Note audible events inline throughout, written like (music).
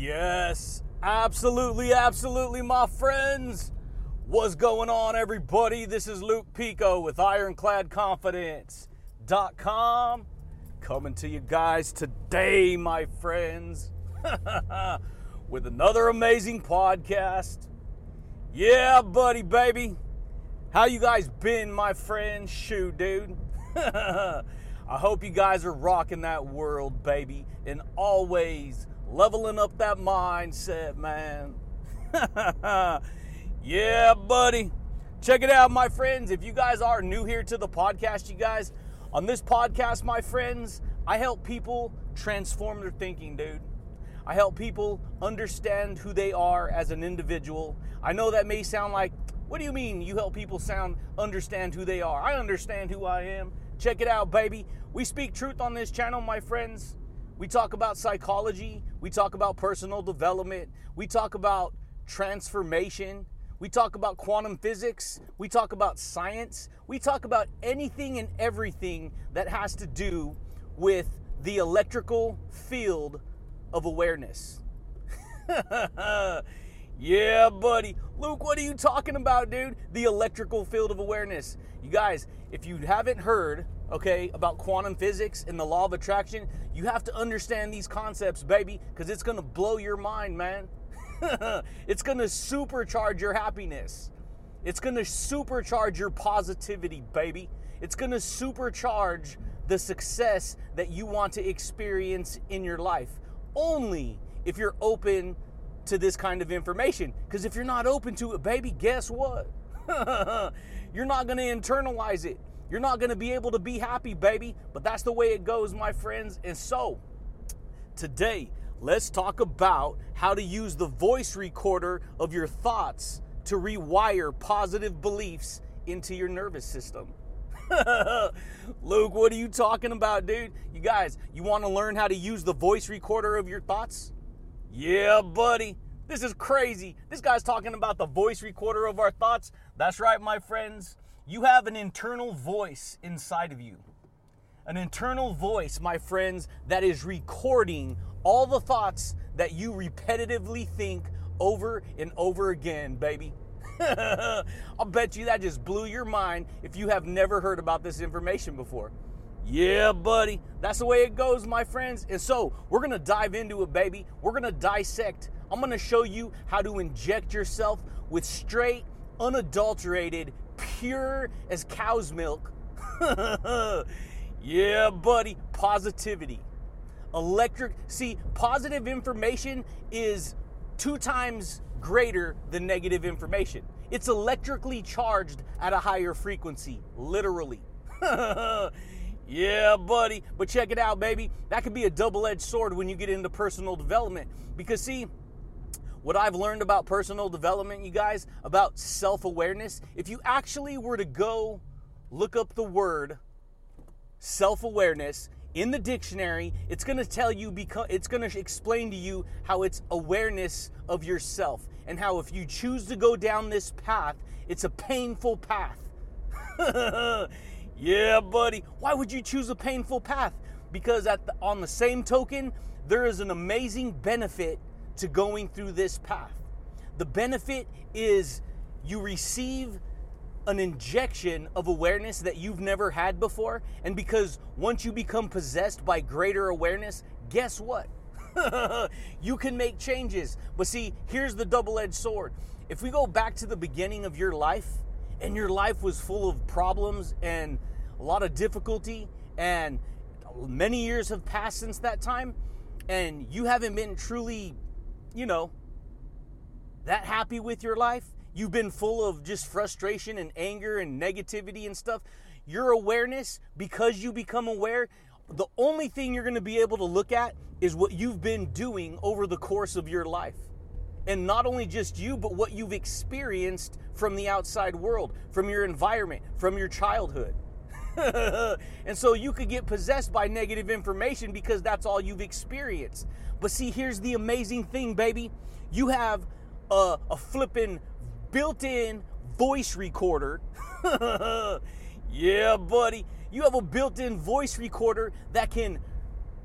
Yes, absolutely, absolutely, my friends. What's going on, everybody? This is Luke Pico with IroncladConfidence.com coming to you guys today, my friends, (laughs) with another amazing podcast. Yeah, buddy, baby. How you guys been, my friend? Shoot, dude. (laughs) I hope you guys are rocking that world, baby, and always leveling up that mindset, man. (laughs) yeah, buddy. Check it out, my friends. If you guys are new here to the podcast, you guys, on this podcast, my friends, I help people transform their thinking, dude. I help people understand who they are as an individual. I know that may sound like, what do you mean you help people sound understand who they are? I understand who I am. Check it out, baby. We speak truth on this channel, my friends. We talk about psychology, we talk about personal development, we talk about transformation, we talk about quantum physics, we talk about science, we talk about anything and everything that has to do with the electrical field of awareness. (laughs) yeah, buddy. Luke, what are you talking about, dude? The electrical field of awareness. You guys, if you haven't heard, okay, about quantum physics and the law of attraction, you have to understand these concepts, baby, because it's going to blow your mind, man. (laughs) it's going to supercharge your happiness. It's going to supercharge your positivity, baby. It's going to supercharge the success that you want to experience in your life. Only if you're open to this kind of information. Because if you're not open to it, baby, guess what? (laughs) you're not going to internalize it. You're not going to be able to be happy, baby. But that's the way it goes, my friends. And so, today, let's talk about how to use the voice recorder of your thoughts to rewire positive beliefs into your nervous system. (laughs) Luke, what are you talking about, dude? You guys, you want to learn how to use the voice recorder of your thoughts? Yeah, buddy. This is crazy. This guy's talking about the voice recorder of our thoughts. That's right, my friends. You have an internal voice inside of you. An internal voice, my friends, that is recording all the thoughts that you repetitively think over and over again, baby. (laughs) I'll bet you that just blew your mind if you have never heard about this information before. Yeah, buddy. That's the way it goes, my friends. And so, we're going to dive into it, baby. We're going to dissect. I'm going to show you how to inject yourself with straight, unadulterated pure as cow's milk. (laughs) yeah, buddy, positivity. Electric, see, positive information is two times greater than negative information. It's electrically charged at a higher frequency, literally. (laughs) yeah, buddy. But check it out, baby. That could be a double edged sword when you get into personal development. Because, see, what I've learned about personal development, you guys, about self awareness, if you actually were to go look up the word self awareness in the dictionary, it's going to tell you, it's going to explain to you how it's awareness of yourself and how if you choose to go down this path, it's a painful path. (laughs) yeah, buddy. Why would you choose a painful path? Because at the, on the same token, there is an amazing benefit to going through this path. The benefit is you receive an injection of awareness that you've never had before. And because once you become possessed by greater awareness, guess what? (laughs) you can make changes. But see, here's the double edged sword. If we go back to the beginning of your life, and your life was full of problems and a lot of difficulty, and many years have passed since that time, and you haven't been truly you know, that happy with your life, you've been full of just frustration and anger and negativity and stuff, your awareness, because you become aware, the only thing you're going to be able to look at is what you've been doing over the course of your life. And not only just you, but what you've experienced from the outside world, from your environment, from your childhood. (laughs) and so you could get possessed by negative information because that's all you've experienced. But see, here's the amazing thing, baby. You have a, a flipping built in voice recorder. (laughs) yeah, buddy. You have a built in voice recorder that can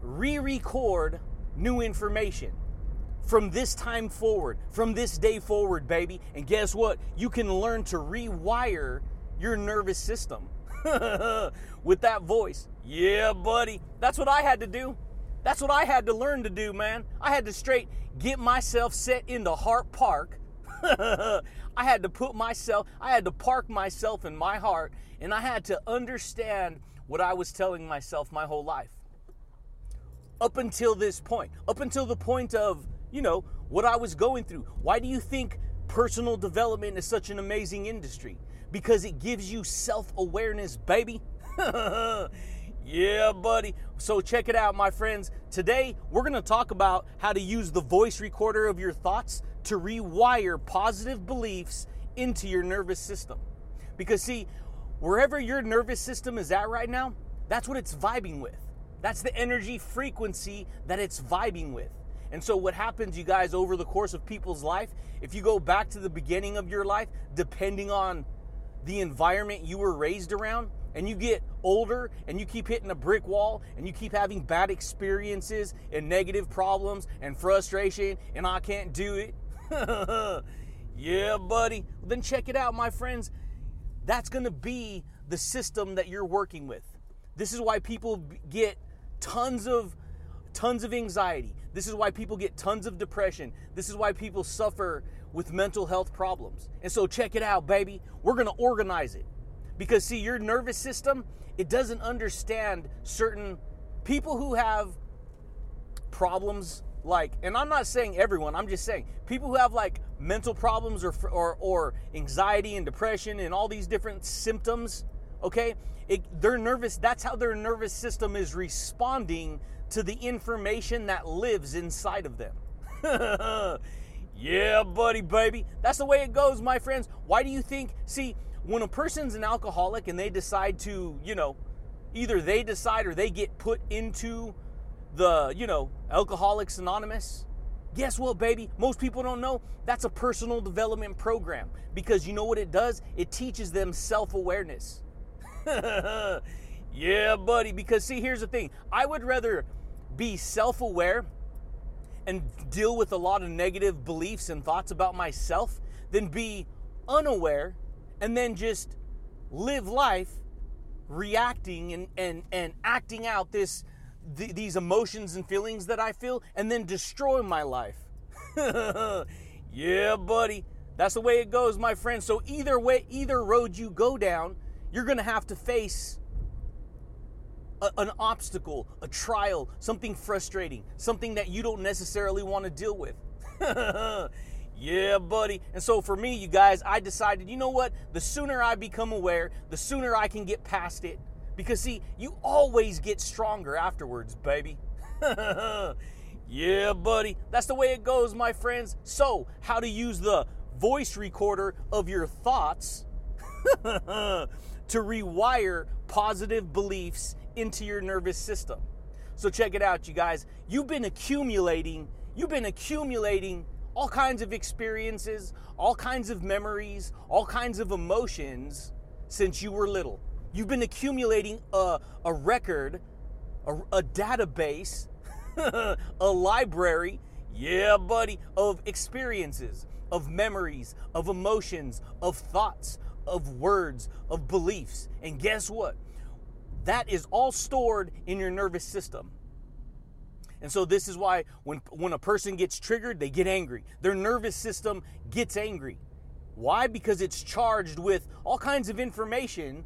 re record new information from this time forward, from this day forward, baby. And guess what? You can learn to rewire your nervous system (laughs) with that voice. Yeah, buddy. That's what I had to do. That's what I had to learn to do, man. I had to straight get myself set into Hart Park. (laughs) I had to put myself, I had to park myself in my heart, and I had to understand what I was telling myself my whole life. Up until this point, up until the point of, you know, what I was going through. Why do you think personal development is such an amazing industry? Because it gives you self awareness, baby. (laughs) yeah, buddy. So check it out, my friends. Today, we're going to talk about how to use the voice recorder of your thoughts to rewire positive beliefs into your nervous system. Because, see, wherever your nervous system is at right now, that's what it's vibing with. That's the energy frequency that it's vibing with. And so, what happens, you guys, over the course of people's life, if you go back to the beginning of your life, depending on the environment you were raised around, and you get older and you keep hitting a brick wall and you keep having bad experiences and negative problems and frustration, and I can't do it. (laughs) yeah, buddy. Then check it out, my friends. That's going to be the system that you're working with. This is why people get tons of tons of anxiety. This is why people get tons of depression. This is why people suffer with mental health problems. And so check it out, baby. We're going to organize it. Because see, your nervous system, it doesn't understand certain people who have problems like and i'm not saying everyone i'm just saying people who have like mental problems or or, or anxiety and depression and all these different symptoms okay? It, they're nervous that's how their nervous system is responding to the information that lives inside of them. (laughs) Yeah buddy baby. That's the way it goes my friends. Why do you think see when a person's an alcoholic and they decide to you know either they decide or they get put into the, you know, Alcoholics Anonymous. Guess what, baby? Most people don't know that's a personal development program because you know what it does? It teaches them self awareness. (laughs) yeah, buddy. Because, see, here's the thing I would rather be self aware and deal with a lot of negative beliefs and thoughts about myself than be unaware and then just live life reacting and, and, and acting out this th- these emotions and feelings that I feel and then destroy my life. (laughs) yeah, buddy. That's the way it goes, my friend. So either way, either road you go down, you're going to have to face a, an obstacle, a trial, something frustrating, something that you don't necessarily want to deal with. (laughs) yeah, buddy. And so for me, you guys, I decided, you know what? The sooner I become aware, the sooner I can get past it because, see, you always get stronger afterwards, baby. (laughs) yeah, buddy. That's the way it goes, my friends. So, how to use the voice recorder of your thoughts (laughs) to rewire positive beliefs into your nervous system. So, check it out, you guys. You've been accumulating, you've been accumulating all kinds of experiences, all kinds of memories, all kinds of emotions since you were little. You've been accumulating a, a record, a, a database, (laughs) a library, yeah, buddy, of experiences, of memories, of emotions, of thoughts, of words, of beliefs. And guess what? That is all stored in your nervous system. And so this is why when when a person gets triggered, they get angry. Their nervous system gets angry. Why? Because it's charged with all kinds of information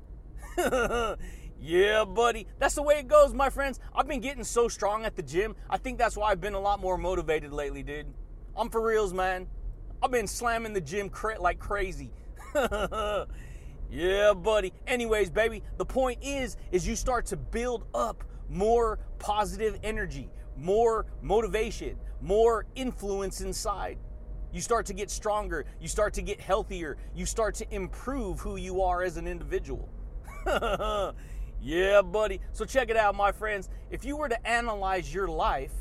(laughs) yeah, buddy. That's the way it goes, my friends. I've been getting so strong at the gym. I think that's why I've been a lot more motivated lately, dude. I'm for reals, man. I've been slamming the gym cra- like crazy. (laughs) yeah, buddy. Anyways, baby, the point is is you start to build up more positive energy, more motivation, more influence inside. You start to get stronger, you start to get healthier, you start to improve who you are as an individual. (laughs) yeah, buddy. So check it out, my friends. If you were to analyze your life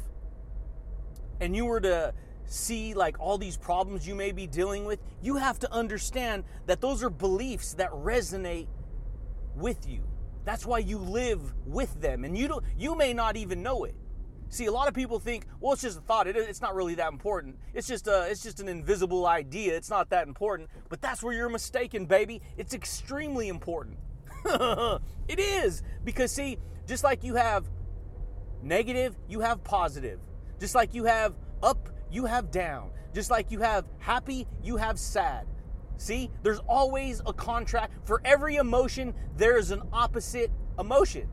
and you were to see like all these problems you may be dealing with, you have to understand that those are beliefs that resonate with you. That's why you live with them and you don't you may not even know it. See, a lot of people think, well, it's just a thought. It, it's not really that important. It's just a, it's just an invisible idea. It's not that important. But that's where you're mistaken, baby. It's extremely important. (laughs) it is because see, just like you have negative, you have positive. Just like you have up, you have down. Just like you have happy, you have sad. See, there's always a contract. For every emotion, there is an opposite emotion.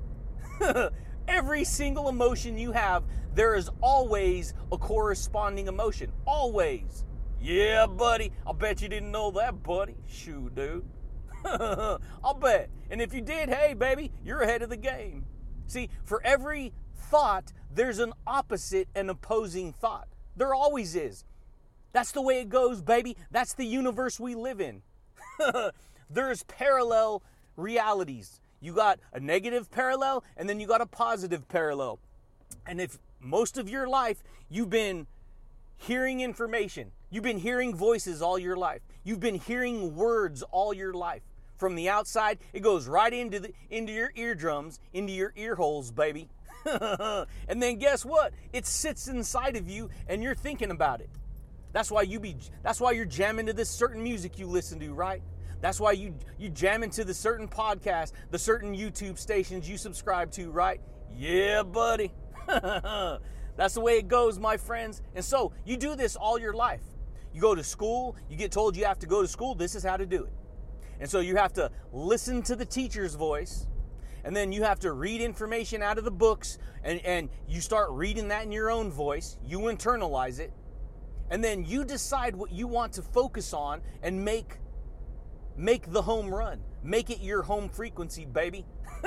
(laughs) every single emotion you have, there is always a corresponding emotion. Always. Yeah, buddy. I bet you didn't know that, buddy. Shoot, dude. (laughs) I'll bet. And if you did, hey, baby, you're ahead of the game. See, for every thought, there's an opposite and opposing thought. There always is. That's the way it goes, baby. That's the universe we live in. (laughs) there's parallel realities. You got a negative parallel and then you got a positive parallel. And if most of your life you've been hearing information, you've been hearing voices all your life, you've been hearing words all your life. From the outside, it goes right into the into your eardrums, into your ear holes, baby. (laughs) and then guess what? It sits inside of you and you're thinking about it. That's why you be that's why you're jamming to this certain music you listen to, right? That's why you you jam into the certain podcast, the certain YouTube stations you subscribe to, right? Yeah, buddy. (laughs) That's the way it goes, my friends. And so you do this all your life. You go to school, you get told you have to go to school, this is how to do it. And so you have to listen to the teacher's voice, and then you have to read information out of the books, and, and you start reading that in your own voice. You internalize it, and then you decide what you want to focus on and make Make the home run. Make it your home frequency, baby. (laughs)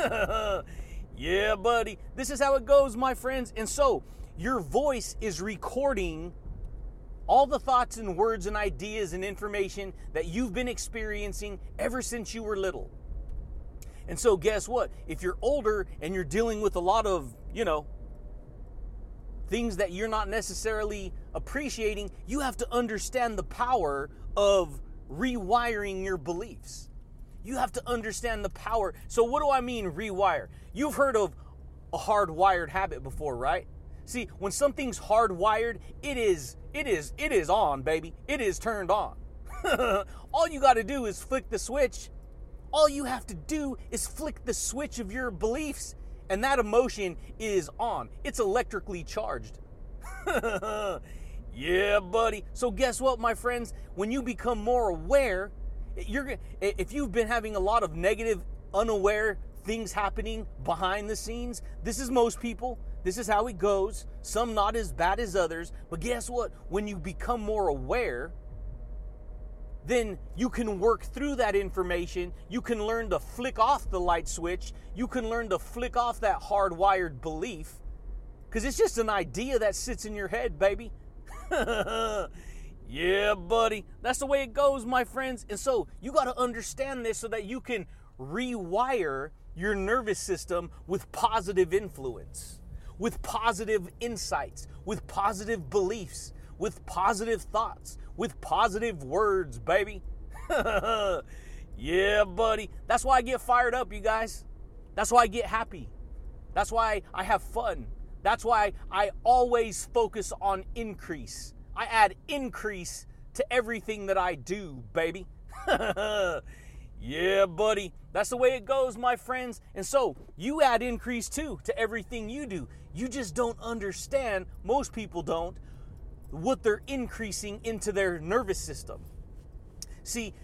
yeah, buddy. This is how it goes, my friends. And so, your voice is recording all the thoughts and words and ideas and information that you've been experiencing ever since you were little. And so, guess what? If you're older and you're dealing with a lot of, you know, things that you're not necessarily appreciating, you have to understand the power of rewiring your beliefs. You have to understand the power. So, what do I mean rewire? You've heard of a hardwired habit before, right? See, when something's hardwired, it is, it is, it is on, baby. It is turned on. (laughs) All you got to do is flick the switch. All you have to do is flick the switch of your beliefs, and that emotion is on. It's electrically charged. (laughs) Yeah, buddy. So guess what, my friends? When you become more aware, you're if you've been having a lot of negative, unaware things happening behind the scenes, this is most people. This is how it goes. Some not as bad as others, but guess what? When you become more aware, then you can work through that information. You can learn to flick off the light switch. You can learn to flick off that hardwired belief. Because it's just an idea that sits in your head, baby. (laughs) yeah, buddy. That's the way it goes, my friends. And so you got to understand this so that you can rewire your nervous system with positive influence, with positive insights, with positive beliefs, with positive thoughts, with positive words, baby. (laughs) yeah, buddy. That's why I get fired up, you guys. That's why I get happy. That's why I have fun. That's why I always focus on increase. I add increase to everything that I do, baby. (laughs) yeah, buddy. That's the way it goes, my friends. And so you add increase too to everything you do. You just don't understand, most people don't, what they're increasing into their nervous system. See,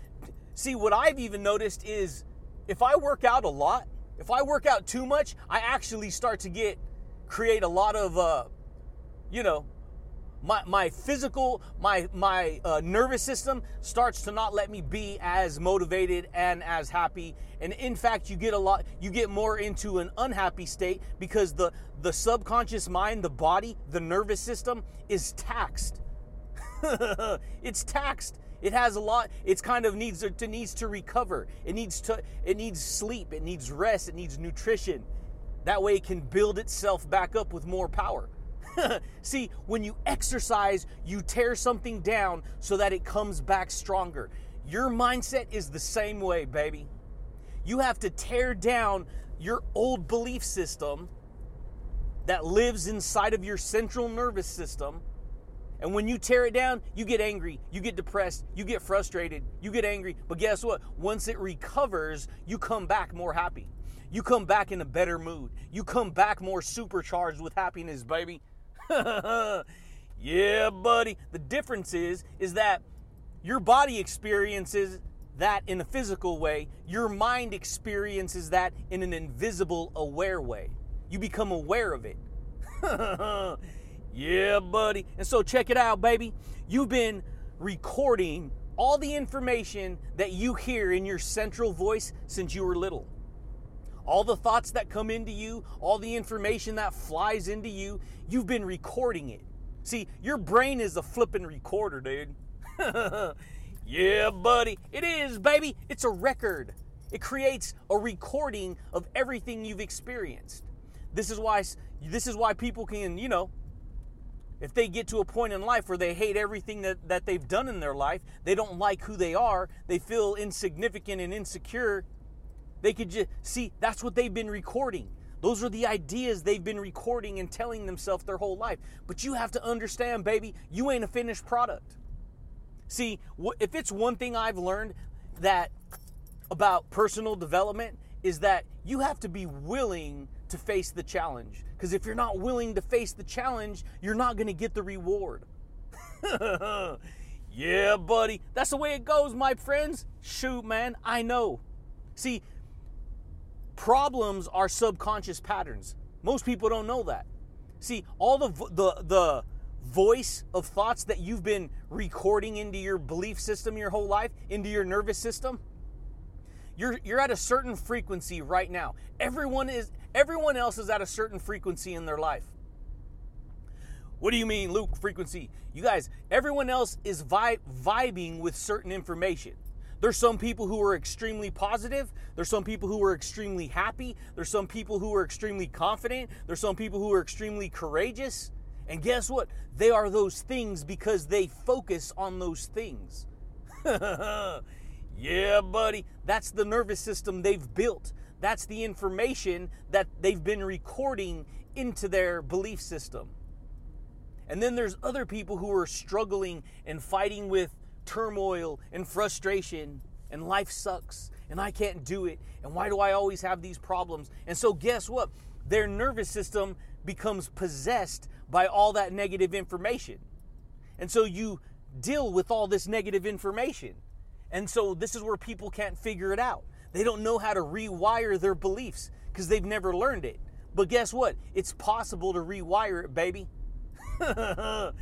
see what I've even noticed is if I work out a lot, if I work out too much, I actually start to get create a lot of, uh, you know, my, my physical, my, my uh, nervous system starts to not let me be as motivated and as happy. And in fact, you get a lot, you get more into an unhappy state because the, the subconscious mind, the body, the nervous system is taxed. (laughs) it's taxed. It has a lot. It's kind of needs to needs to recover. It needs to. It needs sleep. It needs rest. It needs nutrition. That way it can build itself back up with more power. (laughs) See, when you exercise, you tear something down so that it comes back stronger. Your mindset is the same way, baby. You have to tear down your old belief system that lives inside of your central nervous system. And when you tear it down, you get angry, you get depressed, you get frustrated, you get angry. But guess what? Once it recovers, you come back more happy. You come back in a better mood. You come back more supercharged with happiness, baby. (laughs) yeah, buddy. The difference is is that your body experiences that in a physical way, your mind experiences that in an invisible, aware way. You become aware of it. (laughs) yeah, buddy. And so check it out, baby. You've been recording all the information that you hear in your central voice since you were little. All the thoughts that come into you, all the information that flies into you, you've been recording it. See, your brain is a flipping recorder, dude. (laughs) yeah, buddy. It is, baby. It's a record. It creates a recording of everything you've experienced. This is why this is why people can, you know, if they get to a point in life where they hate everything that, that they've done in their life, they don't like who they are, they feel insignificant and insecure, they could just see that's what they've been recording. Those are the ideas they've been recording and telling themselves their whole life. But you have to understand, baby, you ain't a finished product. See, if it's one thing I've learned that about personal development is that you have to be willing to face the challenge. Because if you're not willing to face the challenge, you're not going to get the reward. (laughs) yeah, buddy. That's the way it goes, my friends. Shoot, man. I know. See, problems are subconscious patterns. Most people don't know that. See, all the the the voice of thoughts that you've been recording into your belief system your whole life, into your nervous system, you're you're at a certain frequency right now. Everyone is everyone else is at a certain frequency in their life. What do you mean, Luke, frequency? You guys, everyone else is vi- vibing with certain information. There's some people who are extremely positive. There's some people who are extremely happy. There's some people who are extremely confident. There's some people who are extremely courageous. And guess what? They are those things because they focus on those things. (laughs) yeah, buddy. That's the nervous system they've built. That's the information that they've been recording into their belief system. And then there's other people who are struggling and fighting with turmoil and frustration, and life sucks, and I can't do it, and why do I always have these problems? And so, guess what? Their nervous system becomes possessed by all that negative information. And so you deal with all this negative information. And so this is where people can't figure it out. They don't know how to rewire their beliefs because they've never learned it. But guess what? It's possible to rewire it, baby. (laughs)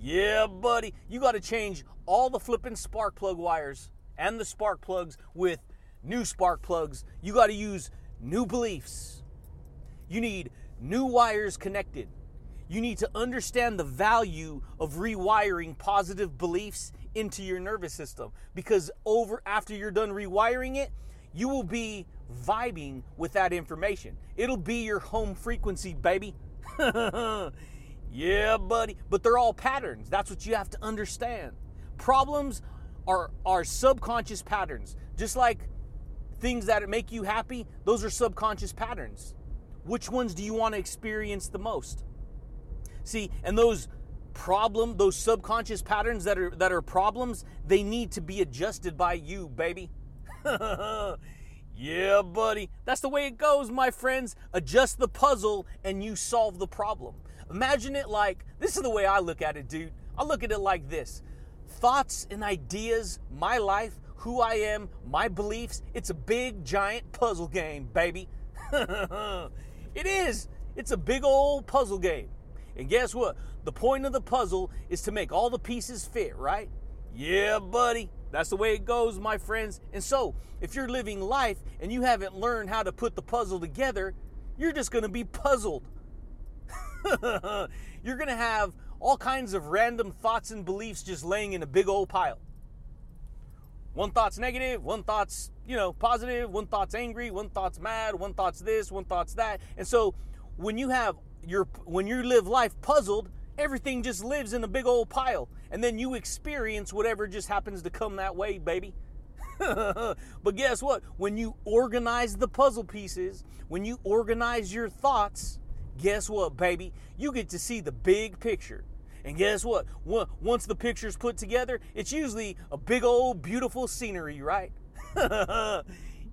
yeah, buddy. You got to change all the flipping spark plug wires and the spark plugs with new spark plugs. You got to use new beliefs. You need new wires connected. You need to understand the value of rewiring positive beliefs into your nervous system because over after you're done rewiring it, you will be vibing with that information. It'll be your home frequency, baby. (laughs) yeah, buddy. But they're all patterns. That's what you have to understand. Problems are are subconscious patterns. Just like things that make you happy, those are subconscious patterns. Which ones do you want to experience the most? See, and those problem, those subconscious patterns that are that are problems, they need to be adjusted by you, baby. (laughs) yeah, buddy. That's the way it goes, my friends. Adjust the puzzle and you solve the problem. Imagine it like this is the way I look at it, dude. I look at it like this thoughts and ideas, my life, who I am, my beliefs. It's a big, giant puzzle game, baby. (laughs) it is. It's a big old puzzle game. And guess what? The point of the puzzle is to make all the pieces fit, right? Yeah, buddy. That's the way it goes, my friends. And so, if you're living life and you haven't learned how to put the puzzle together, you're just going to be puzzled. (laughs) you're going to have all kinds of random thoughts and beliefs just laying in a big old pile. One thought's negative, one thought's, you know, positive, one thought's angry, one thought's mad, one thought's this, one thought's that. And so when you have your when you live life puzzled, everything just lives in a big old pile. And then you experience whatever just happens to come that way, baby. (laughs) but guess what? When you organize the puzzle pieces, when you organize your thoughts, guess what, baby? You get to see the big picture. And guess what? Once the picture's put together, it's usually a big old beautiful scenery, right? (laughs)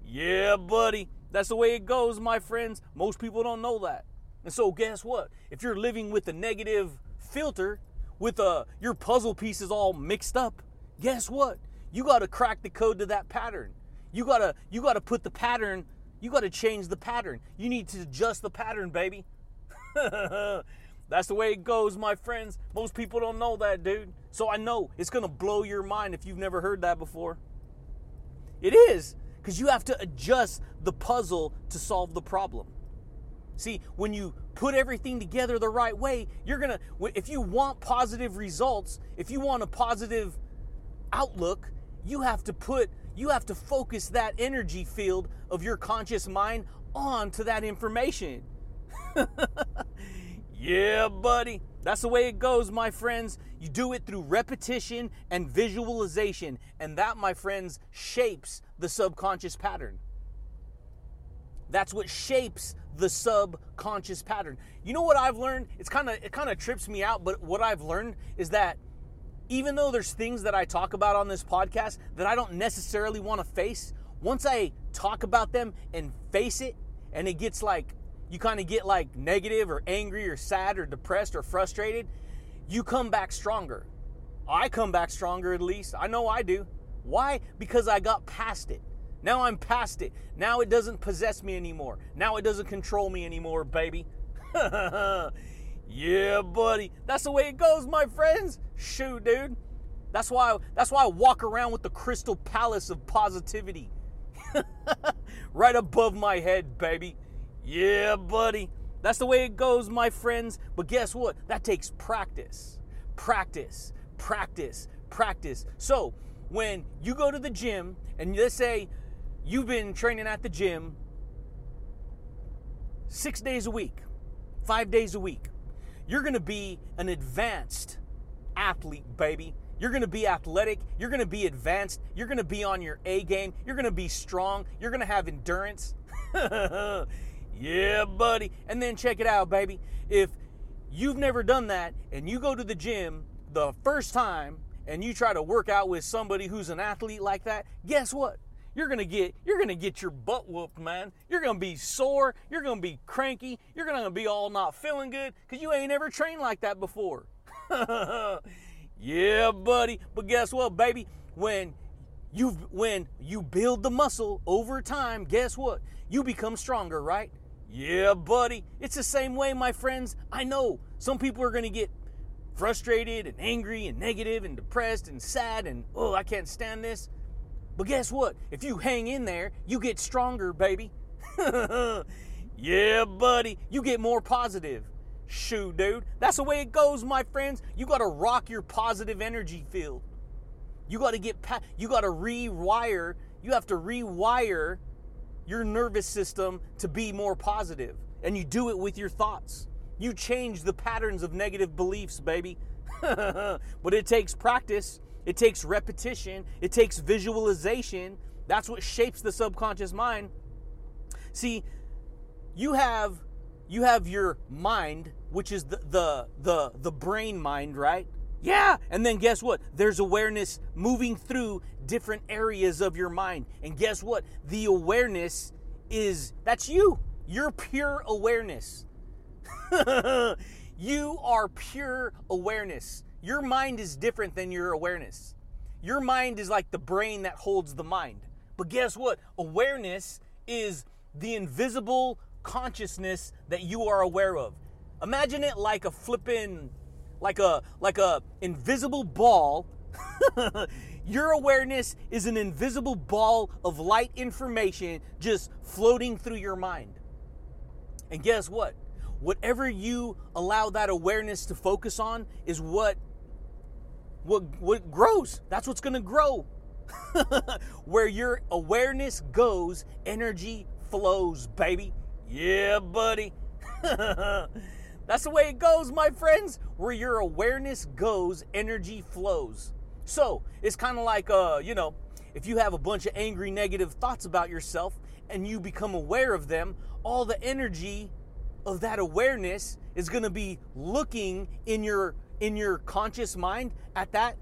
yeah, buddy. That's the way it goes, my friends. Most people don't know that. And so, guess what? If you're living with a negative filter, with uh, your puzzle pieces all mixed up, guess what? You got to crack the code to that pattern. You got to you got to put the pattern, you got to change the pattern. You need to adjust the pattern, baby. (laughs) That's the way it goes, my friends. Most people don't know that, dude. So I know it's going to blow your mind if you've never heard that before. It is, because you have to adjust the puzzle to solve the problem. See, when you put everything together the right way, you're going to, if you want positive results, if you want a positive outlook, you have to put, you have to focus that energy field of your conscious mind onto that information. (laughs) yeah, buddy. That's the way it goes, my friends. You do it through repetition and visualization. And that, my friends, shapes the subconscious pattern. That's what shapes the subconscious pattern. You know what I've learned? It's kind of it kind of trips me out, but what I've learned is that even though there's things that I talk about on this podcast that I don't necessarily want to face, once I talk about them and face it and it gets like you kind of get like negative or angry or sad or depressed or frustrated, you come back stronger. I come back stronger at least. I know I do. Why? Because I got past it. Now I'm past it. Now it doesn't possess me anymore. Now it doesn't control me anymore, baby. (laughs) yeah, buddy. That's the way it goes, my friends. Shoot, dude. That's why that's why I walk around with the crystal palace of positivity. (laughs) right above my head, baby. Yeah, buddy. That's the way it goes, my friends. But guess what? That takes practice. Practice, practice, practice. So, when you go to the gym and let's say you've been training at the gym six days a week, five days a week, you're gonna be an advanced athlete, baby. You're gonna be athletic, you're gonna be advanced, you're gonna be on your A game, you're gonna be strong, you're gonna have endurance. (laughs) Yeah, buddy. And then check it out, baby. If you've never done that and you go to the gym the first time and you try to work out with somebody who's an athlete like that, guess what? You're gonna get you're gonna get your butt whooped, man. You're gonna be sore, you're gonna be cranky, you're gonna be all not feeling good because you ain't ever trained like that before. (laughs) yeah, buddy. But guess what, baby? When you when you build the muscle over time, guess what? You become stronger, right? Yeah, buddy. It's the same way, my friends. I know some people are to get frustrated and angry and negative and depressed and sad and, oh, I can't stand this. But guess what? If you hang in there, you get stronger, baby. (laughs) yeah, buddy. You get more positive. Shoot, dude. That's the way it goes, my friends. You got to rock your positive energy field. You got to get, pa- you got to rewire, you have to rewire your nervous system to be more positive. And you do it with your thoughts. You change the patterns of negative beliefs, baby. (laughs) but it takes practice, it takes repetition, it takes visualization. That's what shapes the subconscious mind. See, you have you have your mind, which is the the the, the brain mind, right? Yeah. And then guess what? There's awareness moving through different areas of your mind. And guess what? The awareness is that's you. You're pure awareness. (laughs) you are pure awareness. Your mind is different than your awareness. Your mind is like the brain that holds the mind. But guess what? Awareness is the invisible consciousness that you are aware of. Imagine it like a flippin' like a like a invisible ball. (laughs) Your awareness is an invisible ball of light information just floating through your mind. And guess what? Whatever you allow that awareness to focus on is what what what grows. That's what's going to grow. (laughs) Where your awareness goes, energy flows, baby. Yeah, buddy. (laughs) That's the way it goes, my friends. Where your awareness goes, energy flows. So it's kind of like, uh, you know, if you have a bunch of angry, negative thoughts about yourself and you become aware of them, all the energy of that awareness is going to be looking in your in your conscious mind at that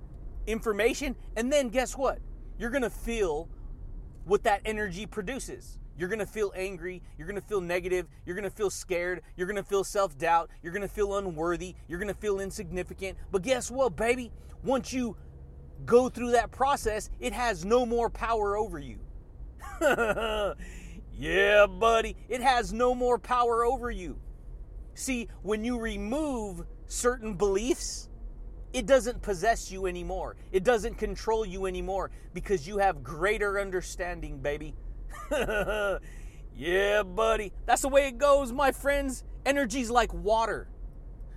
information and then guess what? You're going to feel what that energy produces. You're going to feel angry you're going to feel negative you're going to feel scared you're going to feel self-doubt you're going to feel unworthy you're going to feel insignificant. But guess what baby? Once you go through that process it has no more power over you. (laughs) Yeah buddy it has no more power over you. See, when you remove certain beliefs, it doesn't possess you anymore. It doesn't control you anymore because you have greater understanding, baby. (laughs) yeah, buddy. That's the way it goes, my friends. Energy's like water.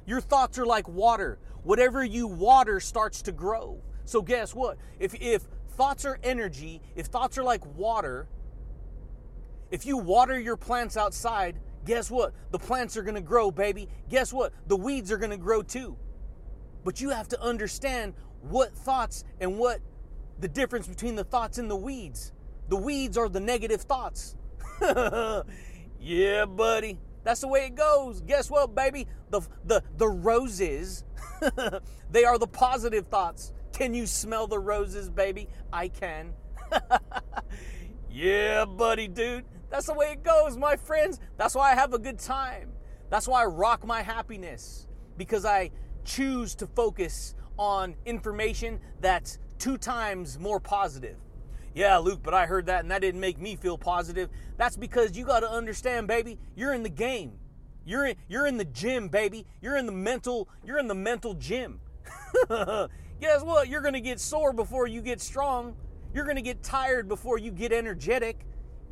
Your thoughts are like water. Whatever you water starts to grow. So guess what? If if thoughts are energy, if thoughts are like water, if you water your plants outside, Guess what? The plants are going to grow, baby. Guess what? The weeds are going to grow too. But you have to understand what thoughts and what the difference between the thoughts and the weeds. The weeds are the negative thoughts. (laughs) yeah, buddy. That's the way it goes. Guess what, baby? The the the roses, (laughs) they are the positive thoughts. Can you smell the roses, baby? I can. (laughs) yeah, buddy, dude. That's the way it goes, my friends. That's why I have a good time. That's why I rock my happiness because I choose to focus on information that's two times more positive. Yeah, Luke, but I heard that and that didn't make me feel positive. That's because you got to understand, baby, you're in the game. You're in, you're in the gym, baby. You're in the mental, you're in the mental gym. (laughs) Guess what? You're going to get sore before you get strong. You're going to get tired before you get energetic.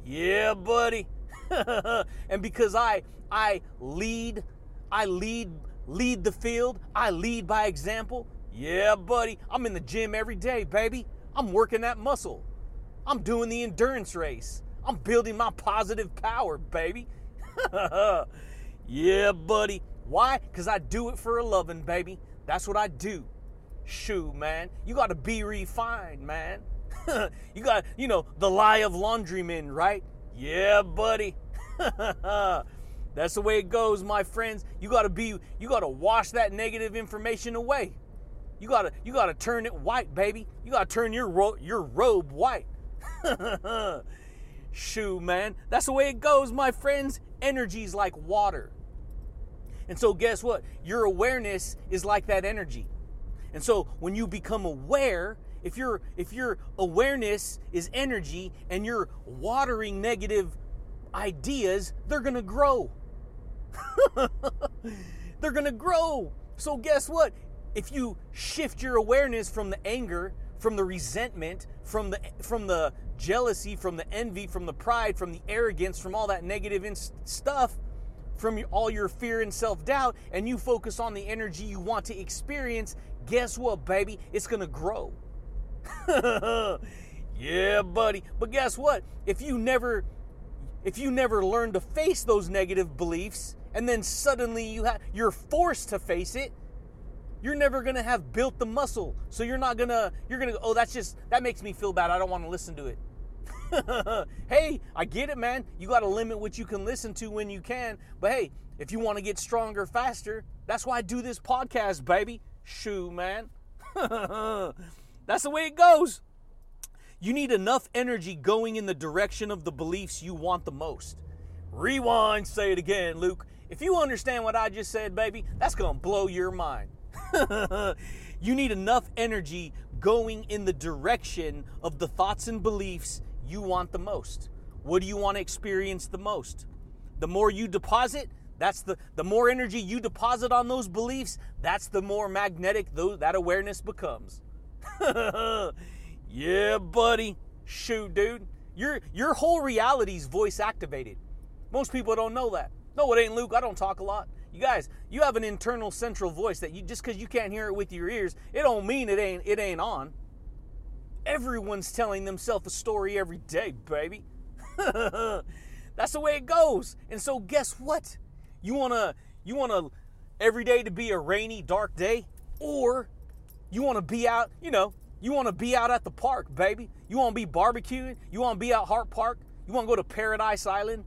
Yeah, buddy. (laughs) and because I I lead, I lead lead the field, I lead by example. Yeah, buddy. I'm in the gym every day, baby. I'm working that muscle. I'm doing the endurance race. I'm building my positive power, baby. (laughs) yeah, buddy. Why? Because I do it for a loving, baby. That's what I do. Shoo, man. You got to be refined, man. (laughs) you got, you know, the lye of laundrymen, right? Yeah, buddy. (laughs) That's the way it goes, my friends. You got to be you got to wash that negative information away. You got to you got to turn it white, baby. You got to turn your ro- your robe white. (laughs) Shoo, man. That's the way it goes, my friends. Energy's like water. And so guess what? Your awareness is like that energy. And so when you become aware, if your if your awareness is energy and you're watering negative ideas, they're going to grow. (laughs) they're going to grow. So guess what? If you shift your awareness from the anger, from the resentment, from the from the jealousy, from the envy, from the pride, from the arrogance, from all that negative stuff, from your, all your fear and self-doubt and you focus on the energy you want to experience, guess what, baby? It's going to grow. (laughs) yeah, buddy. But guess what? If you never if you never learn to face those negative beliefs and then suddenly you have you're forced to face it, you're never going to have built the muscle. So you're not going to you're going to oh that's just that makes me feel bad. I don't want to listen to it. (laughs) hey, I get it, man. You got to limit what you can listen to when you can. But hey, if you want to get stronger faster, that's why I do this podcast, baby. Shoo, man. (laughs) That's the way it goes. You need enough energy going in the direction of the beliefs you want the most. Rewind, say it again, Luke. If you understand what I just said, baby, that's going to blow your mind. (laughs) you need enough energy going in the direction of the thoughts and beliefs you want the most. What do you want to experience the most? The more you deposit, that's the the more energy you deposit on those beliefs, that's the more magnetic those, that awareness becomes. (laughs) yeah, buddy. Shoot, dude. Your your whole reality's voice activated. Most people don't know that. No, it ain't Luke. I don't talk a lot. You guys, you have an internal central voice that you just because you can't hear it with your ears, it don't mean it ain't it ain't on. Everyone's telling themselves a story every day, baby. (laughs) That's the way it goes. And so guess what? You wanna you wanna every day to be a rainy, dark day, or you want to be out, you know, you want to be out at the park, baby. You want to be barbecuing. You want to be out Hart Park. You want to go to Paradise Island.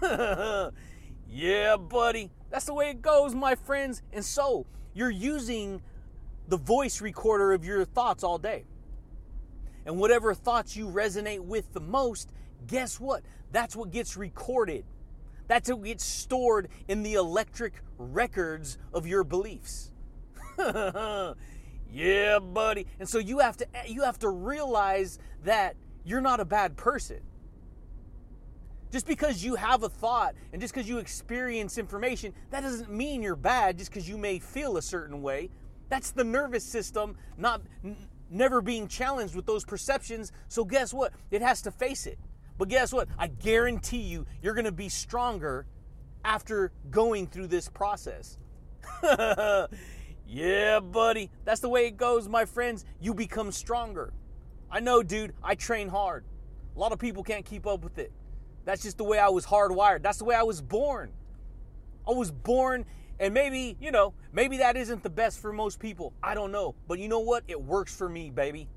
(laughs) Yeah, buddy. That's the way it goes, my friends. And so, you're using the voice recorder of your thoughts all day. And whatever thoughts you resonate with the most, guess what? That's what gets recorded. That's what gets stored in the electric records of your beliefs. (laughs) yeah, buddy. And so you have to you have to realize that you're not a bad person. Just because you have a thought and just because you experience information, that doesn't mean you're bad just because you may feel a certain way. That's the nervous system not n- never being challenged with those perceptions. So guess what? It has to face it. But guess what? I guarantee you you're going to be stronger after going through this process. (laughs) yeah, buddy. That's the way it goes, my friends. You become stronger. I know, dude. I train hard. A lot of people can't keep up with it. That's just the way I was hardwired. That's the way I was born. I was born, and maybe, you know, maybe that isn't the best for most people. I don't know. But you know what? It works for me, baby.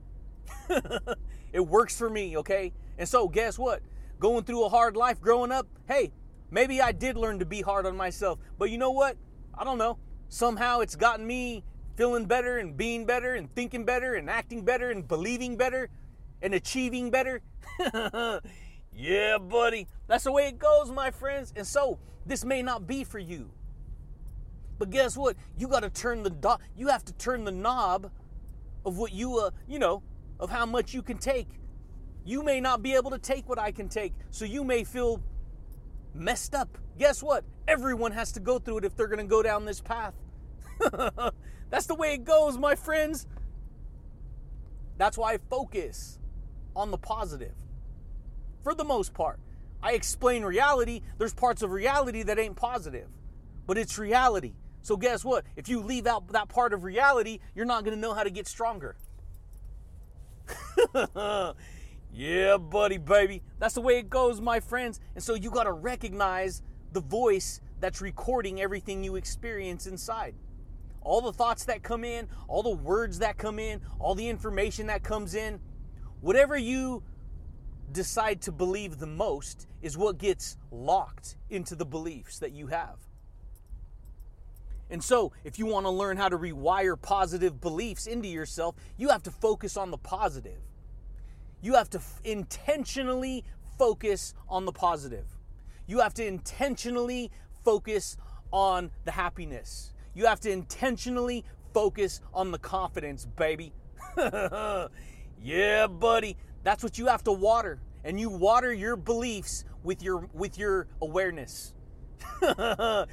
(laughs) it works for me, okay? And so, guess what? Going through a hard life growing up, hey, maybe I did learn to be hard on myself. But you know what? I don't know. Somehow it's gotten me feeling better and being better and thinking better and acting better and believing better and achieving better. (laughs) Yeah, buddy. That's the way it goes, my friends. And so, this may not be for you. But guess what? You got to turn the do- you have to turn the knob of what you uh, you know, of how much you can take. You may not be able to take what I can take. So you may feel messed up. Guess what? Everyone has to go through it if they're going to go down this path. (laughs) That's the way it goes, my friends. That's why I focus on the positive for the most part. I explain reality. There's parts of reality that ain't positive, but it's reality. So, guess what? If you leave out that part of reality, you're not going to know how to get stronger. (laughs) yeah, buddy, baby. That's the way it goes, my friends. And so, you got to recognize the voice that's recording everything you experience inside. All the thoughts that come in, all the words that come in, all the information that comes in, whatever you decide to believe the most is what gets locked into the beliefs that you have. And so, if you want to learn how to rewire positive beliefs into yourself, you have to focus on the positive. You have to f- intentionally focus on the positive. You have to intentionally focus on the happiness. You have to intentionally focus on the confidence, baby. (laughs) yeah, buddy. That's what you have to water. And you water your beliefs with your with your awareness. (laughs)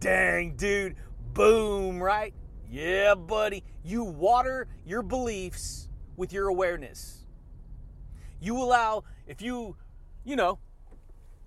Dang, dude. Boom, right? Yeah, buddy. You water your beliefs with your awareness. You allow if you, you know,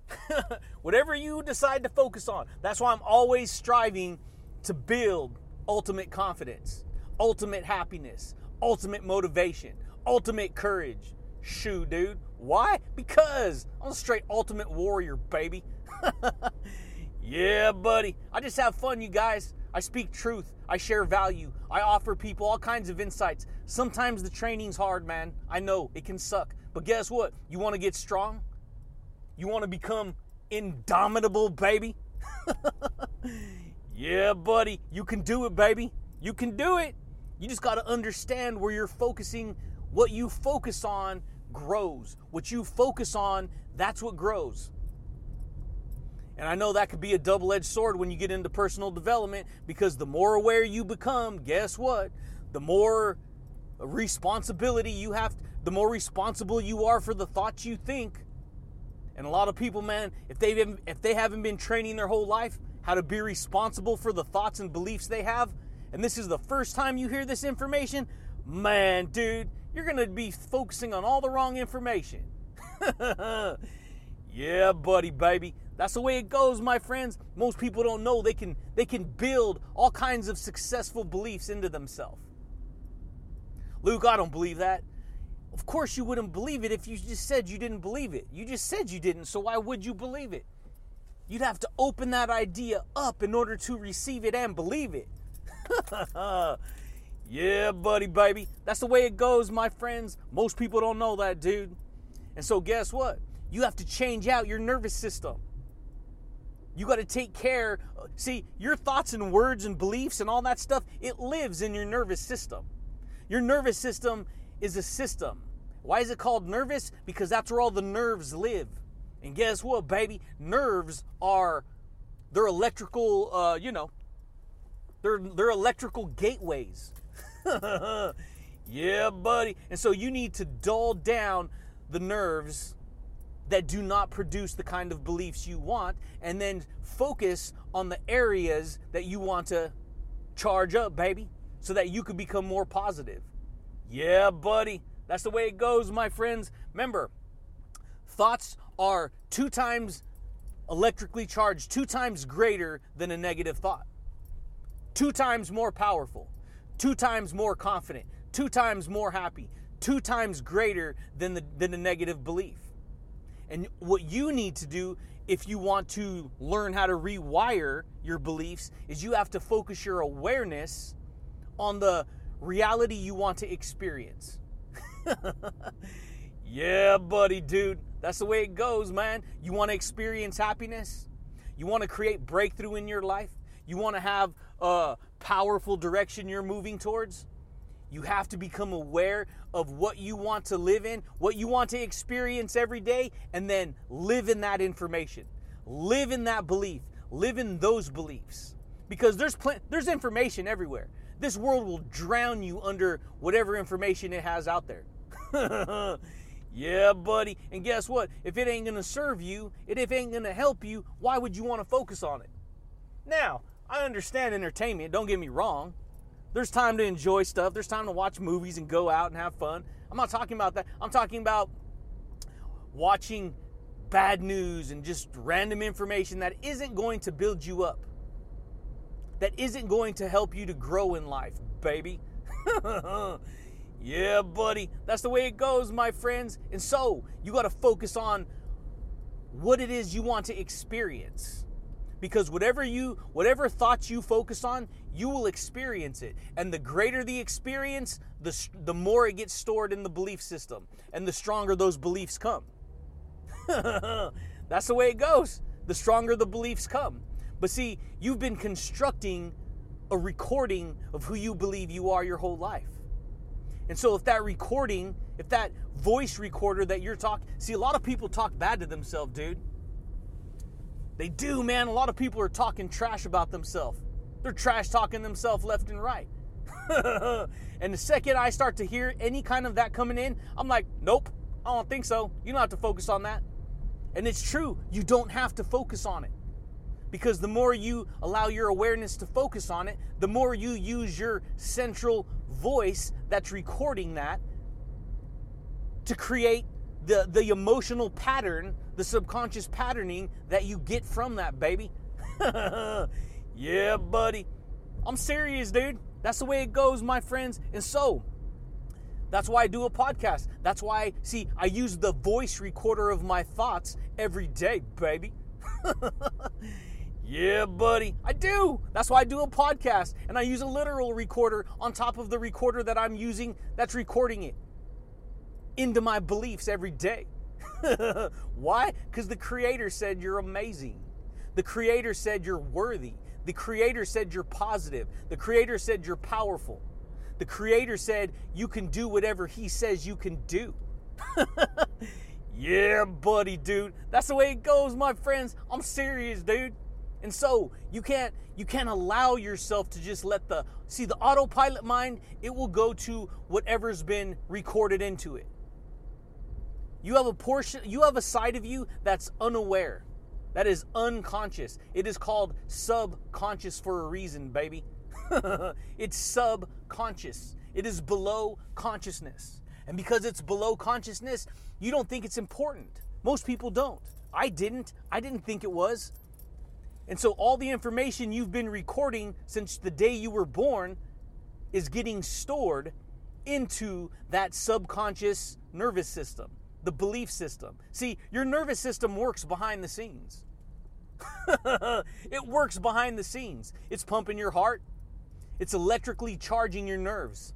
(laughs) whatever you decide to focus on. That's why I'm always striving to build ultimate confidence, ultimate happiness, ultimate motivation, ultimate courage. Shoo, dude. Why? Because I'm a straight ultimate warrior, baby. (laughs) yeah, buddy. I just have fun, you guys. I speak truth. I share value. I offer people all kinds of insights. Sometimes the training's hard, man. I know it can suck. But guess what? You want to get strong? You want to become indomitable, baby? (laughs) yeah, buddy. You can do it, baby. You can do it. You just got to understand where you're focusing, what you focus on grows. What you focus on, that's what grows. And I know that could be a double edged sword when you get into personal development because the more aware you become, guess what? The more responsibility you have, the more responsible you are for the thoughts you think. And a lot of people, man, if they if they haven't been training their whole life how to be responsible for the thoughts and beliefs they have, and this is the first time you hear this information, man, dude, you're to be focusing on all the wrong information. (laughs) yeah, buddy, baby. That's the way it goes, my friends. Most people don't know they can they can build all kinds of successful beliefs into themselves. Luke, I don't believe that. Of course you wouldn't believe it if you just said you didn't believe it. You just said you didn't, so why would you believe it? You'd have to open that idea up in order to receive it and believe it. (laughs) Yeah, buddy, baby. That's the way it goes, my friends. Most people don't know that, dude. And so, guess what? You have to change out your nervous system. You got to take care. Uh, see, your thoughts and words and beliefs and all that stuff, it lives in your nervous system. Your nervous system is a system. Why is it called nervous? Because that's where all the nerves live. And guess what, baby? Nerves are they're electrical, uh, you know, they're they're electrical gateways. (laughs) yeah, buddy. And so you need to dull down the nerves that do not produce the kind of beliefs you want and then focus on the areas that you want to charge up, baby, so that you could become more positive. Yeah, buddy. That's the way it goes, my friends. Remember, thoughts are two times electrically charged, two times greater than a negative thought, two times more powerful, two times more confident, two times more happy, two times greater than the than a negative belief. And what you need to do if you want to learn how to rewire your beliefs is you have to focus your awareness on the reality you want to experience. (laughs) yeah, buddy, dude. That's the way it goes, man. You want to experience happiness? You want to create breakthrough in your life? You want to have a powerful direction you're moving towards? You have to become aware of what you want to live in, what you want to experience every day, and then live in that information. Live in that belief. Live in those beliefs. Because there's pl- there's information everywhere. This world will drown you under whatever information it has out there. (laughs) yeah, buddy. And guess what? If it ain't going to serve you, if it ain't going to help you, why would you want to focus on it? Now, I understand entertainment, don't get me wrong. There's time to enjoy stuff, there's time to watch movies and go out and have fun. I'm not talking about that. I'm talking about watching bad news and just random information that isn't going to build you up, that isn't going to help you to grow in life, baby. (laughs) Yeah, buddy. That's the way it goes, my friends. And so, you got to focus on what it is you want to experience. Because whatever you whatever thoughts you focus on, you will experience it. And the greater the experience, the the more it gets stored in the belief system and the stronger those beliefs come. (laughs) That's the way it goes. The stronger the beliefs come. But see, you've been constructing a recording of who you believe you are your whole life. And so if that recording, if that voice recorder that you're talking, see, a lot of people talk bad to themselves, dude. They do, man. A lot of people are talking trash about themselves. They're trash talking themselves left and right. (laughs) and the second I start to hear any kind of that coming in, I'm like, nope, I don't think so. You don't have to focus on that. And it's true, you don't have to focus on it. Because the more you allow your awareness to focus on it, the more you use your central voice that's recording that to create the, the emotional pattern, the subconscious patterning that you get from that, baby. (laughs) yeah, buddy. I'm serious, dude. That's the way it goes, my friends. And so, that's why I do a podcast. That's why, see, I use the voice recorder of my thoughts every day, baby. (laughs) Yeah, buddy. I do. That's why I do a podcast and I use a literal recorder on top of the recorder that I'm using that's recording it into my beliefs every day. (laughs) why? Because the Creator said you're amazing. The Creator said you're worthy. The Creator said you're positive. The Creator said you're powerful. The Creator said you can do whatever He says you can do. (laughs) yeah, buddy, dude. That's the way it goes, my friends. I'm serious, dude. And so you can't you can't allow yourself to just let the see the autopilot mind, it will go to whatever's been recorded into it. You have a portion you have a side of you that's unaware. That is unconscious. It is called subconscious for a reason, baby. (laughs) it's subconscious. It is below consciousness. And because it's below consciousness, you don't think it's important. Most people don't. I didn't. I didn't think it was. And so all the information you've been recording since the day you were born is getting stored into that subconscious nervous system, the belief system. See, your nervous system works behind the scenes. (laughs) it works behind the scenes. It's pumping your heart, it's electrically charging your nerves.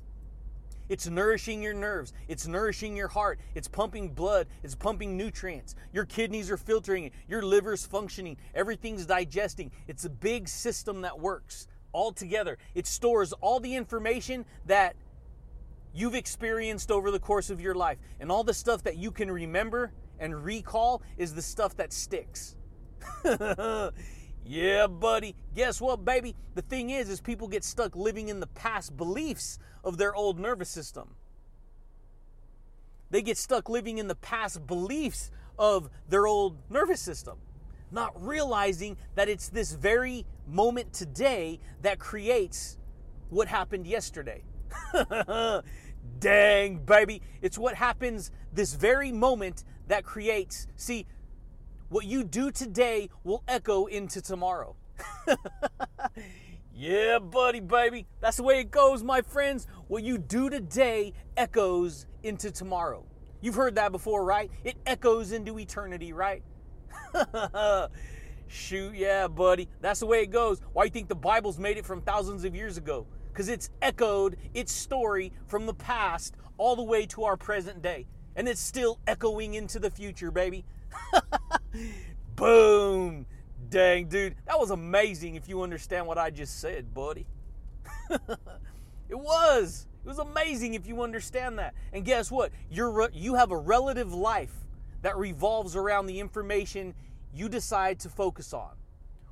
It's nourishing your nerves. It's nourishing your heart. It's pumping blood. It's pumping nutrients. Your kidneys are filtering it. Your liver's functioning. Everything's digesting. It's a big system that works all together. It stores all the information that you've experienced over the course of your life. And all the stuff that you can remember and recall is the stuff that sticks. (laughs) yeah, buddy. Guess what, baby? The thing is is people get stuck living in the past beliefs of their old nervous system. They get stuck living in the past beliefs of their old nervous system, not realizing that it's this very moment today that creates what happened yesterday. (laughs) Dang, baby. It's what happens this very moment that creates. See, what you do today will echo into tomorrow. (laughs) yeah, buddy, baby. That's the way it goes, my friends. What you do today echoes into tomorrow. You've heard that before, right? It echoes into eternity, right? (laughs) Shoot, yeah, buddy. That's the way it goes. Why do you think the Bible's made it from thousands of years ago? Because it's echoed its story from the past all the way to our present day. And it's still echoing into the future, baby. (laughs) Boom. Dang, dude. That was amazing if you understand what I just said, buddy. (laughs) it was. It was amazing if you understand that. And guess what? You're you have a relative life that revolves around the information you decide to focus on.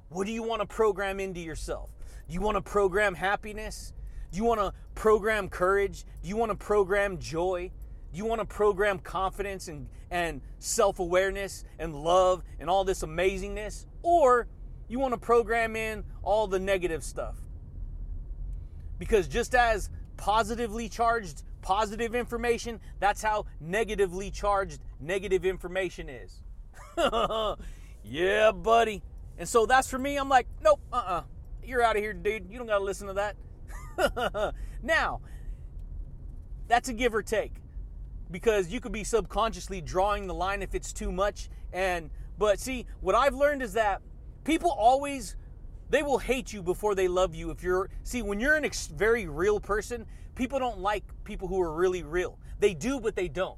What do you want to program into yourself? Do you want to program happiness? Do you want to program courage? Do you want to program joy? Do you want to program confidence and, and self awareness and love and all this amazingness? Or you want to program in all the negative stuff? Because just as positively charged positive information, that's how negatively charged negative information is. (laughs) yeah, buddy. And so that's for me. I'm like, nope, uh uh-uh. uh. you are out of here, dude. You don't got to listen to that. (laughs) now, that's a give or take because you could be subconsciously drawing the line if it's too much and but see what i've learned is that people always they will hate you before they love you. If you're see when you're an ex- very real person people don't like people who are really real. They do but they don't.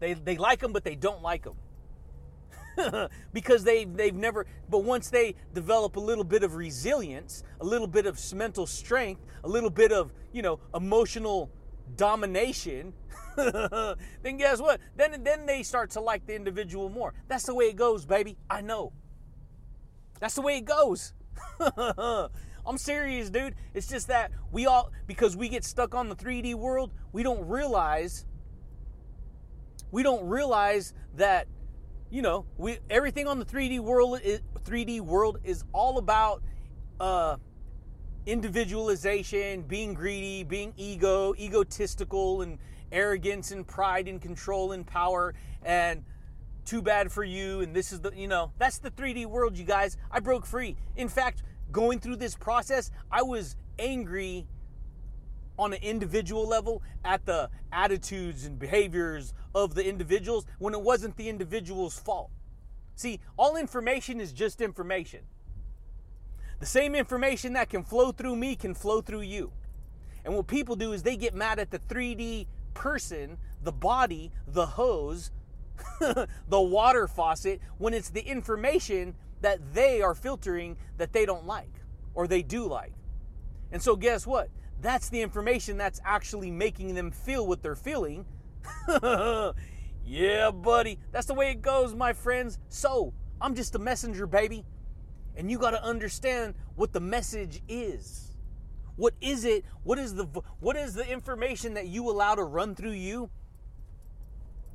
They they like them but they don't like them (laughs) because they they've never but once they develop a little bit of resilience a little bit of mental strength a little bit of you know emotional domination (laughs) then guess what? Then then they start to like the individual more. That's the way it goes, baby. I know. That's the way it goes. (laughs) I'm serious, dude. It's just that we all because we get stuck on the 3D world, we don't realize we don't realize that you know, we everything on the 3D world is 3D world is all about uh individualization, being greedy, being ego, egotistical and arrogance and pride and control and power and too bad for you and this is the you know that's the 3d world you guys. I broke free. In fact going through this process i was angry on an individual level at the attitudes and behaviors of the individuals when it wasn't the individual's fault. See all information is just information. The same information that can flow through me can flow through you. And what people do is they get mad at the 3d person, the body, the hose, (laughs) the water faucet, when it's the information that they are filtering that they don't like or they do like. And so, guess what? That's the information that's actually making them feel what they're feeling. (laughs) yeah, buddy. That's the way it goes, my friends. So, I'm just a messenger, baby. And you got to understand what the message is. What is it? What is the what is the information that you allow to run through you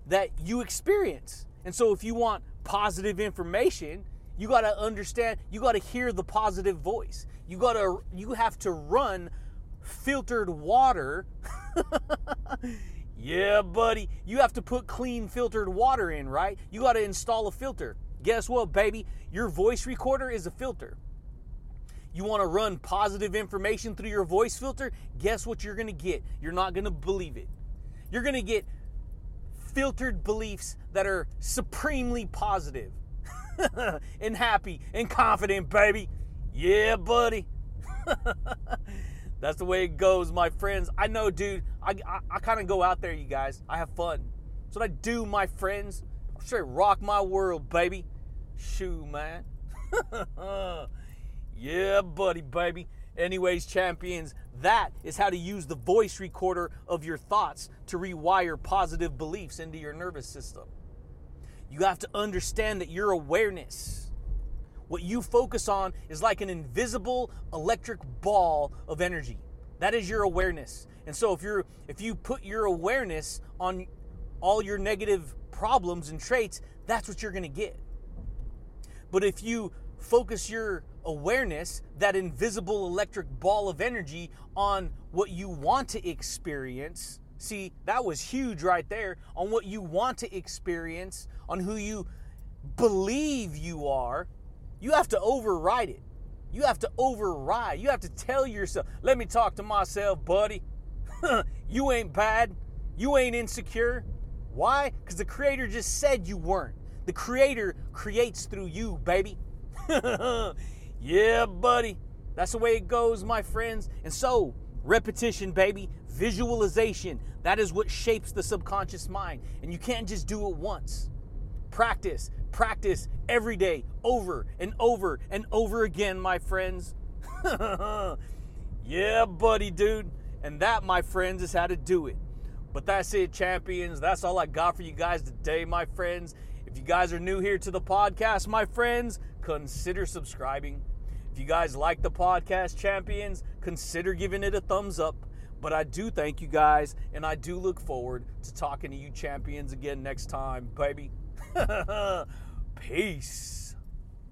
that you experience? And so if you want positive information, you got to understand, you got to hear the positive voice. You got to you have to run filtered water. (laughs) yeah, buddy. You have to put clean filtered water in, right? You got to install a filter. Guess what, baby? Your voice recorder is a filter. You want to run positive information through your voice filter? Guess what you're going to get? You're not going to believe it. You're going to get filtered beliefs that are supremely positive (laughs) and happy and confident, baby. Yeah, buddy. (laughs) That's the way it goes, my friends. I know, dude. I, I, I kind of go out there, you guys. I have fun. That's what I do, my friends. I'm straight rock my world, baby. Shoo, man. (laughs) yeah, buddy, baby. Anyways, champions, that is how to use the voice recorder of your thoughts to rewire positive beliefs into your nervous system. You have to understand that your awareness, what you focus on, is like an invisible electric ball of energy. That is your awareness. And so if you're if you put your awareness on all your negative problems and traits, that's what you're going to get. But if you focus your awareness, that invisible electric ball of energy, on what you want to experience. See, that was huge right there on what you want to experience, on who you believe you are. You have to override it. You have to override. You have to tell yourself, let me talk to myself, buddy. (laughs) you ain't bad. You ain't insecure. Why? Because the Creator just said you weren't. The Creator creates through you, baby. (laughs) yeah, buddy. That's the way it goes, my friends. And so, repetition, baby, visualization, that is what shapes the subconscious mind. And you can't just do it once. Practice, practice every day, over and over and over again, my friends. (laughs) yeah, buddy, dude. And that, my friends, is how to do it. But that's it, champions. That's all I got for you guys today, my friends. If you guys are new here to the podcast, my friends, consider subscribing. If you guys like the podcast, champions, consider giving it a thumbs up. But I do thank you guys, and I do look forward to talking to you champions again next time, baby. (laughs) Peace.